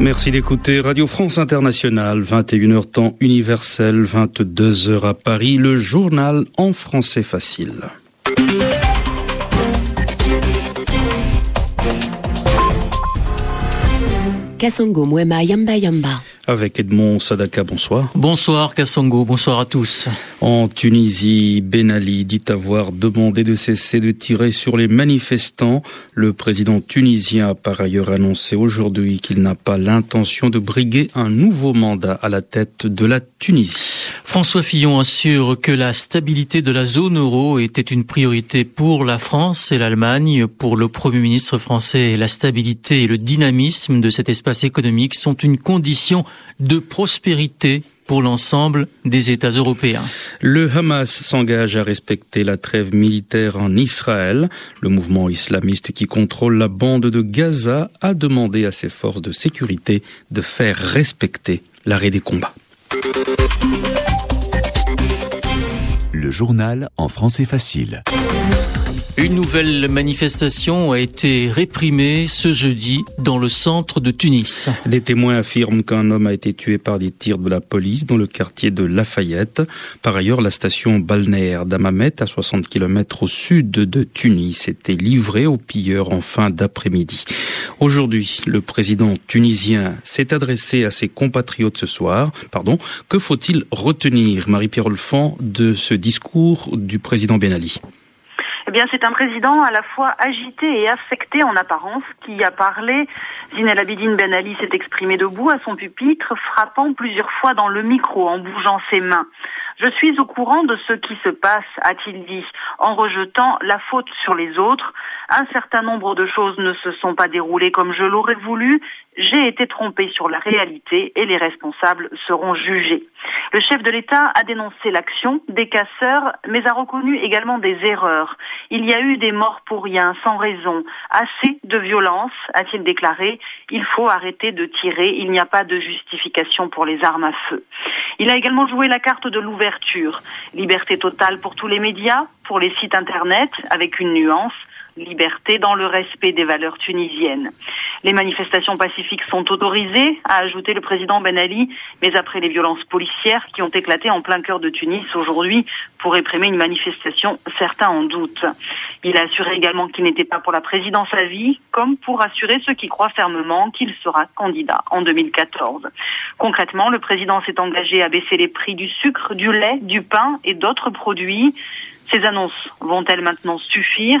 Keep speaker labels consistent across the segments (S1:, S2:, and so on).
S1: Merci d'écouter Radio France Internationale, 21h temps universel, 22h à Paris, le journal en français facile.
S2: Kasongo Mwema Yamba Yamba
S1: avec Edmond Sadaka. Bonsoir.
S3: Bonsoir Kassongo, bonsoir à tous.
S1: En Tunisie, Ben Ali dit avoir demandé de cesser de tirer sur les manifestants. Le président tunisien a par ailleurs annoncé aujourd'hui qu'il n'a pas l'intention de briguer un nouveau mandat à la tête de la Tunisie.
S3: François Fillon assure que la stabilité de la zone euro était une priorité pour la France et l'Allemagne. Pour le Premier ministre français, la stabilité et le dynamisme de cet espace économique sont une condition de prospérité pour l'ensemble des États européens.
S1: Le Hamas s'engage à respecter la trêve militaire en Israël. Le mouvement islamiste qui contrôle la bande de Gaza a demandé à ses forces de sécurité de faire respecter l'arrêt des combats.
S4: Le journal en français facile.
S3: Une nouvelle manifestation a été réprimée ce jeudi dans le centre de Tunis.
S1: Des témoins affirment qu'un homme a été tué par des tirs de la police dans le quartier de Lafayette. Par ailleurs, la station balnéaire d'Amamet, à 60 km au sud de Tunis, était livrée aux pilleurs en fin d'après-midi. Aujourd'hui, le président tunisien s'est adressé à ses compatriotes ce soir. Pardon. Que faut-il retenir, Marie-Pierre Olfan, de ce discours du président Ben Ali?
S5: Eh bien, c'est un président à la fois agité et affecté en apparence qui a parlé. Zinel Abidine Ben Ali s'est exprimé debout à son pupitre, frappant plusieurs fois dans le micro en bougeant ses mains. Je suis au courant de ce qui se passe, a-t-il dit, en rejetant la faute sur les autres. Un certain nombre de choses ne se sont pas déroulées comme je l'aurais voulu. J'ai été trompé sur la réalité et les responsables seront jugés. Le chef de l'État a dénoncé l'action des casseurs, mais a reconnu également des erreurs. Il y a eu des morts pour rien, sans raison, assez de violence, a-t-il déclaré. Il faut arrêter de tirer, il n'y a pas de justification pour les armes à feu. Il a également joué la carte de l'ouverture. Liberté totale pour tous les médias, pour les sites Internet, avec une nuance liberté dans le respect des valeurs tunisiennes. Les manifestations pacifiques sont autorisées, a ajouté le président Ben Ali, mais après les violences policières qui ont éclaté en plein cœur de Tunis aujourd'hui pour réprimer une manifestation, certains en doutent. Il a assuré également qu'il n'était pas pour la présidence à vie, comme pour assurer ceux qui croient fermement qu'il sera candidat en 2014. Concrètement, le président s'est engagé à baisser les prix du sucre, du lait, du pain et d'autres produits. Ces annonces vont-elles maintenant suffire?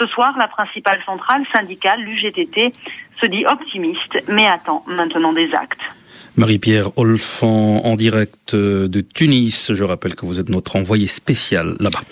S5: Ce soir, la principale centrale syndicale, l'UGTT, se dit optimiste, mais attend maintenant des actes.
S1: Marie-Pierre Olfan en direct de Tunis. Je rappelle que vous êtes notre envoyé spécial là-bas.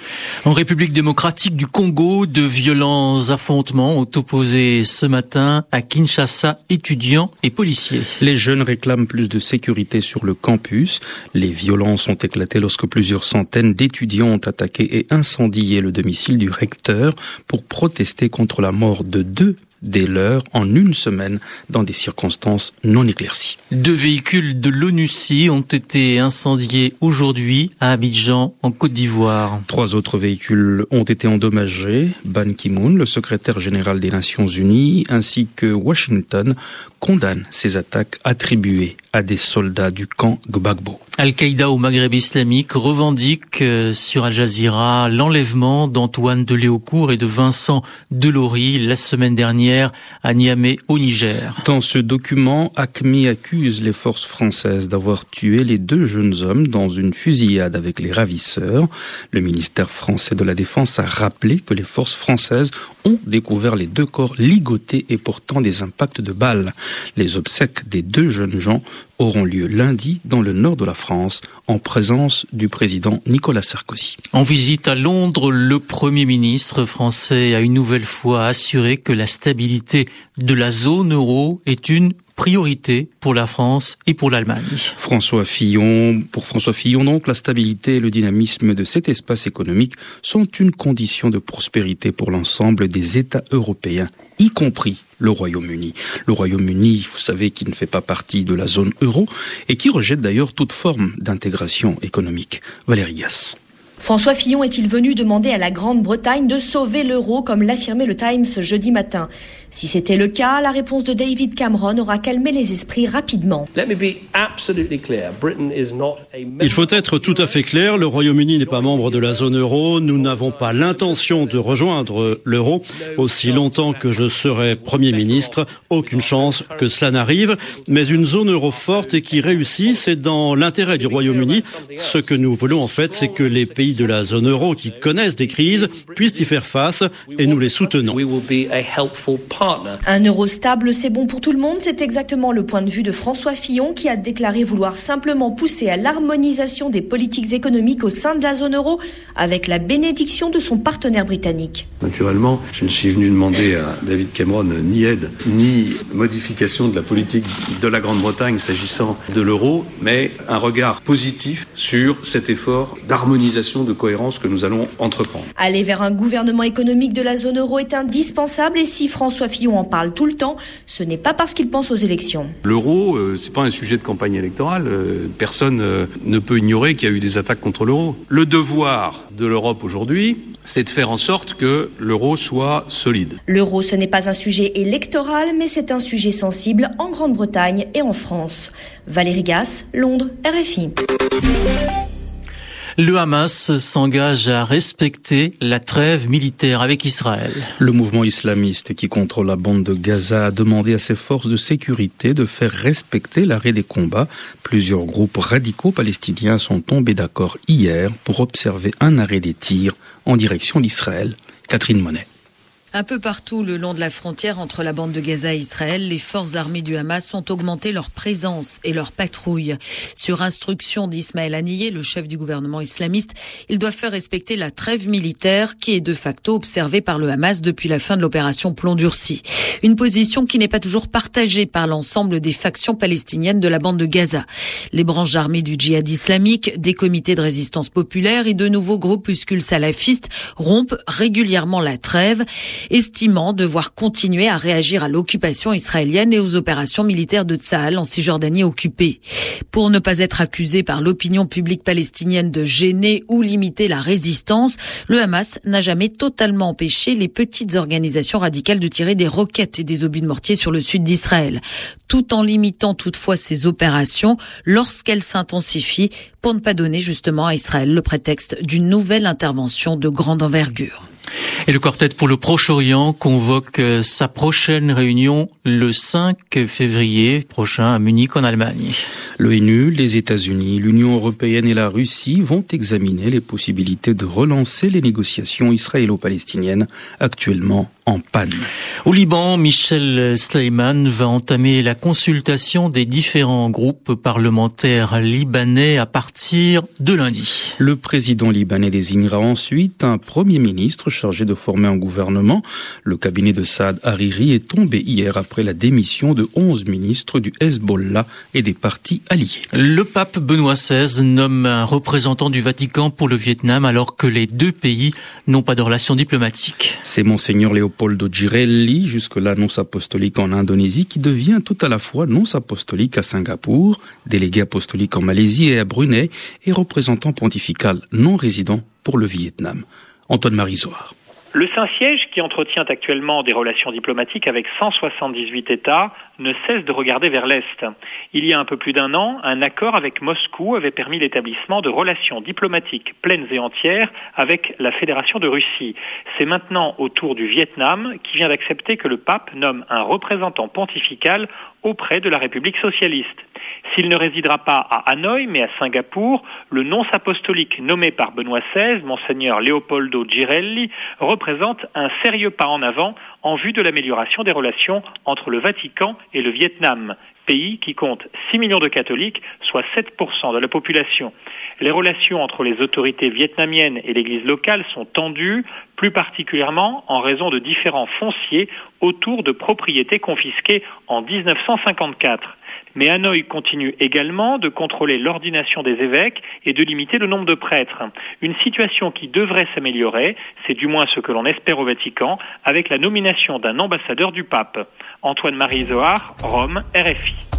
S3: En République démocratique du Congo, de violents affrontements ont opposé ce matin à Kinshasa étudiants et policiers.
S1: Les jeunes réclament plus de sécurité sur le campus. Les violences ont éclaté lorsque plusieurs centaines d'étudiants ont attaqué et incendié le domicile du recteur pour protester contre la mort de deux des leurs en une semaine dans des circonstances non éclaircies.
S3: Deux véhicules de l'ONUCI ont été incendiés aujourd'hui à Abidjan, en Côte d'Ivoire.
S1: Trois autres véhicules ont été endommagés. Ban Ki-moon, le secrétaire général des Nations Unies, ainsi que Washington, condamnent ces attaques attribuées à des soldats du camp Gbagbo.
S3: Al-Qaïda au Maghreb islamique revendique euh, sur Al Jazeera l'enlèvement d'Antoine de Léaucourt et de Vincent Delory la semaine dernière à Niamey au Niger.
S1: Dans ce document, ACMI accuse les forces françaises d'avoir tué les deux jeunes hommes dans une fusillade avec les ravisseurs. Le ministère français de la Défense a rappelé que les forces françaises ont découvert les deux corps ligotés et portant des impacts de balles. Les obsèques des deux jeunes gens auront lieu lundi dans le nord de la France en présence du président Nicolas Sarkozy.
S3: En visite à Londres, le Premier ministre français a une nouvelle fois assuré que la stabilité de la zone euro est une priorité pour la France et pour l'Allemagne.
S1: François Fillon, pour François Fillon donc, la stabilité et le dynamisme de cet espace économique sont une condition de prospérité pour l'ensemble des États européens y compris le Royaume-Uni. Le Royaume-Uni, vous savez, qui ne fait pas partie de la zone euro et qui rejette d'ailleurs toute forme d'intégration économique. Valérie Gass.
S6: François Fillon est-il venu demander à la Grande-Bretagne de sauver l'euro comme l'affirmait le Times jeudi matin? Si c'était le cas, la réponse de David Cameron aura calmé les esprits rapidement.
S7: Il faut être tout à fait clair, le Royaume-Uni n'est pas membre de la zone euro, nous n'avons pas l'intention de rejoindre l'euro. Aussi longtemps que je serai Premier ministre, aucune chance que cela n'arrive, mais une zone euro forte et qui réussit, c'est dans l'intérêt du Royaume-Uni. Ce que nous voulons en fait, c'est que les pays de la zone euro qui connaissent des crises puissent y faire face et nous les soutenons.
S6: Un euro stable, c'est bon pour tout le monde. C'est exactement le point de vue de François Fillon qui a déclaré vouloir simplement pousser à l'harmonisation des politiques économiques au sein de la zone euro avec la bénédiction de son partenaire britannique.
S8: Naturellement, je ne suis venu demander à David Cameron ni aide, ni modification de la politique de la Grande-Bretagne s'agissant de l'euro, mais un regard positif sur cet effort d'harmonisation, de cohérence que nous allons entreprendre.
S6: Aller vers un gouvernement économique de la zone euro est indispensable et si François Fillon en parle tout le temps, ce n'est pas parce qu'il pense aux élections.
S8: L'euro, ce euh, c'est pas un sujet de campagne électorale. Euh, personne euh, ne peut ignorer qu'il y a eu des attaques contre l'euro. Le devoir de l'Europe aujourd'hui, c'est de faire en sorte que l'euro soit solide.
S6: L'euro, ce n'est pas un sujet électoral, mais c'est un sujet sensible en Grande-Bretagne et en France. Valérie Gass, Londres, RFI.
S3: Le Hamas s'engage à respecter la trêve militaire avec Israël.
S1: Le mouvement islamiste qui contrôle la bande de Gaza a demandé à ses forces de sécurité de faire respecter l'arrêt des combats. Plusieurs groupes radicaux palestiniens sont tombés d'accord hier pour observer un arrêt des tirs en direction d'Israël. Catherine Monet.
S9: Un peu partout le long de la frontière entre la bande de Gaza et Israël, les forces armées du Hamas ont augmenté leur présence et leur patrouille. Sur instruction d'Ismaël Haniyeh, le chef du gouvernement islamiste, il doit faire respecter la trêve militaire qui est de facto observée par le Hamas depuis la fin de l'opération Plomb durci. Une position qui n'est pas toujours partagée par l'ensemble des factions palestiniennes de la bande de Gaza. Les branches armées du djihad islamique, des comités de résistance populaire et de nouveaux groupuscules salafistes rompent régulièrement la trêve estimant devoir continuer à réagir à l'occupation israélienne et aux opérations militaires de Tsahal en Cisjordanie occupée. Pour ne pas être accusé par l'opinion publique palestinienne de gêner ou limiter la résistance, le Hamas n'a jamais totalement empêché les petites organisations radicales de tirer des roquettes et des obus de mortier sur le sud d'Israël, tout en limitant toutefois ces opérations lorsqu'elles s'intensifient pour ne pas donner justement à Israël le prétexte d'une nouvelle intervention de grande envergure.
S3: Et le quartet pour le Proche-Orient convoque euh, sa prochaine réunion le 5 février prochain à Munich en Allemagne.
S1: L'ONU, les États-Unis, l'Union européenne et la Russie vont examiner les possibilités de relancer les négociations israélo-palestiniennes actuellement en panne.
S3: Au Liban, Michel Sleiman va entamer la consultation des différents groupes parlementaires libanais à partir de lundi.
S1: Le président libanais désignera ensuite un premier ministre chargé de former un gouvernement. Le cabinet de Saad Hariri est tombé hier après la démission de 11 ministres du Hezbollah et des partis alliés.
S3: Le pape Benoît XVI nomme un représentant du Vatican pour le Vietnam alors que les deux pays n'ont pas de relations diplomatiques.
S1: C'est monseigneur Leopoldo Girelli, jusque-là nonce apostolique en Indonésie, qui devient tout à la fois nonce apostolique à Singapour, délégué apostolique en Malaisie et à Brunei et représentant pontifical non résident pour le Vietnam. Antoine Marisoire.
S10: Le entretient actuellement des relations diplomatiques avec 178 États, ne cesse de regarder vers l'Est. Il y a un peu plus d'un an, un accord avec Moscou avait permis l'établissement de relations diplomatiques pleines et entières avec la Fédération de Russie. C'est maintenant au tour du Vietnam qui vient d'accepter que le pape nomme un représentant pontifical auprès de la République socialiste. S'il ne résidera pas à Hanoï, mais à Singapour, le nonce apostolique nommé par Benoît XVI, monseigneur Leopoldo Girelli, représente un sérieux pas en avant en vue de l'amélioration des relations entre le Vatican et le Vietnam, pays qui compte 6 millions de catholiques, soit 7% de la population. Les relations entre les autorités vietnamiennes et l'Église locale sont tendues, plus particulièrement en raison de différents fonciers autour de propriétés confisquées en 1954. Mais Hanoï continue également de contrôler l'ordination des évêques et de limiter le nombre de prêtres. Une situation qui devrait s'améliorer, c'est du moins ce que l'on espère au Vatican, avec la nomination d'un ambassadeur du pape. Antoine-Marie Zohar, Rome, RFI.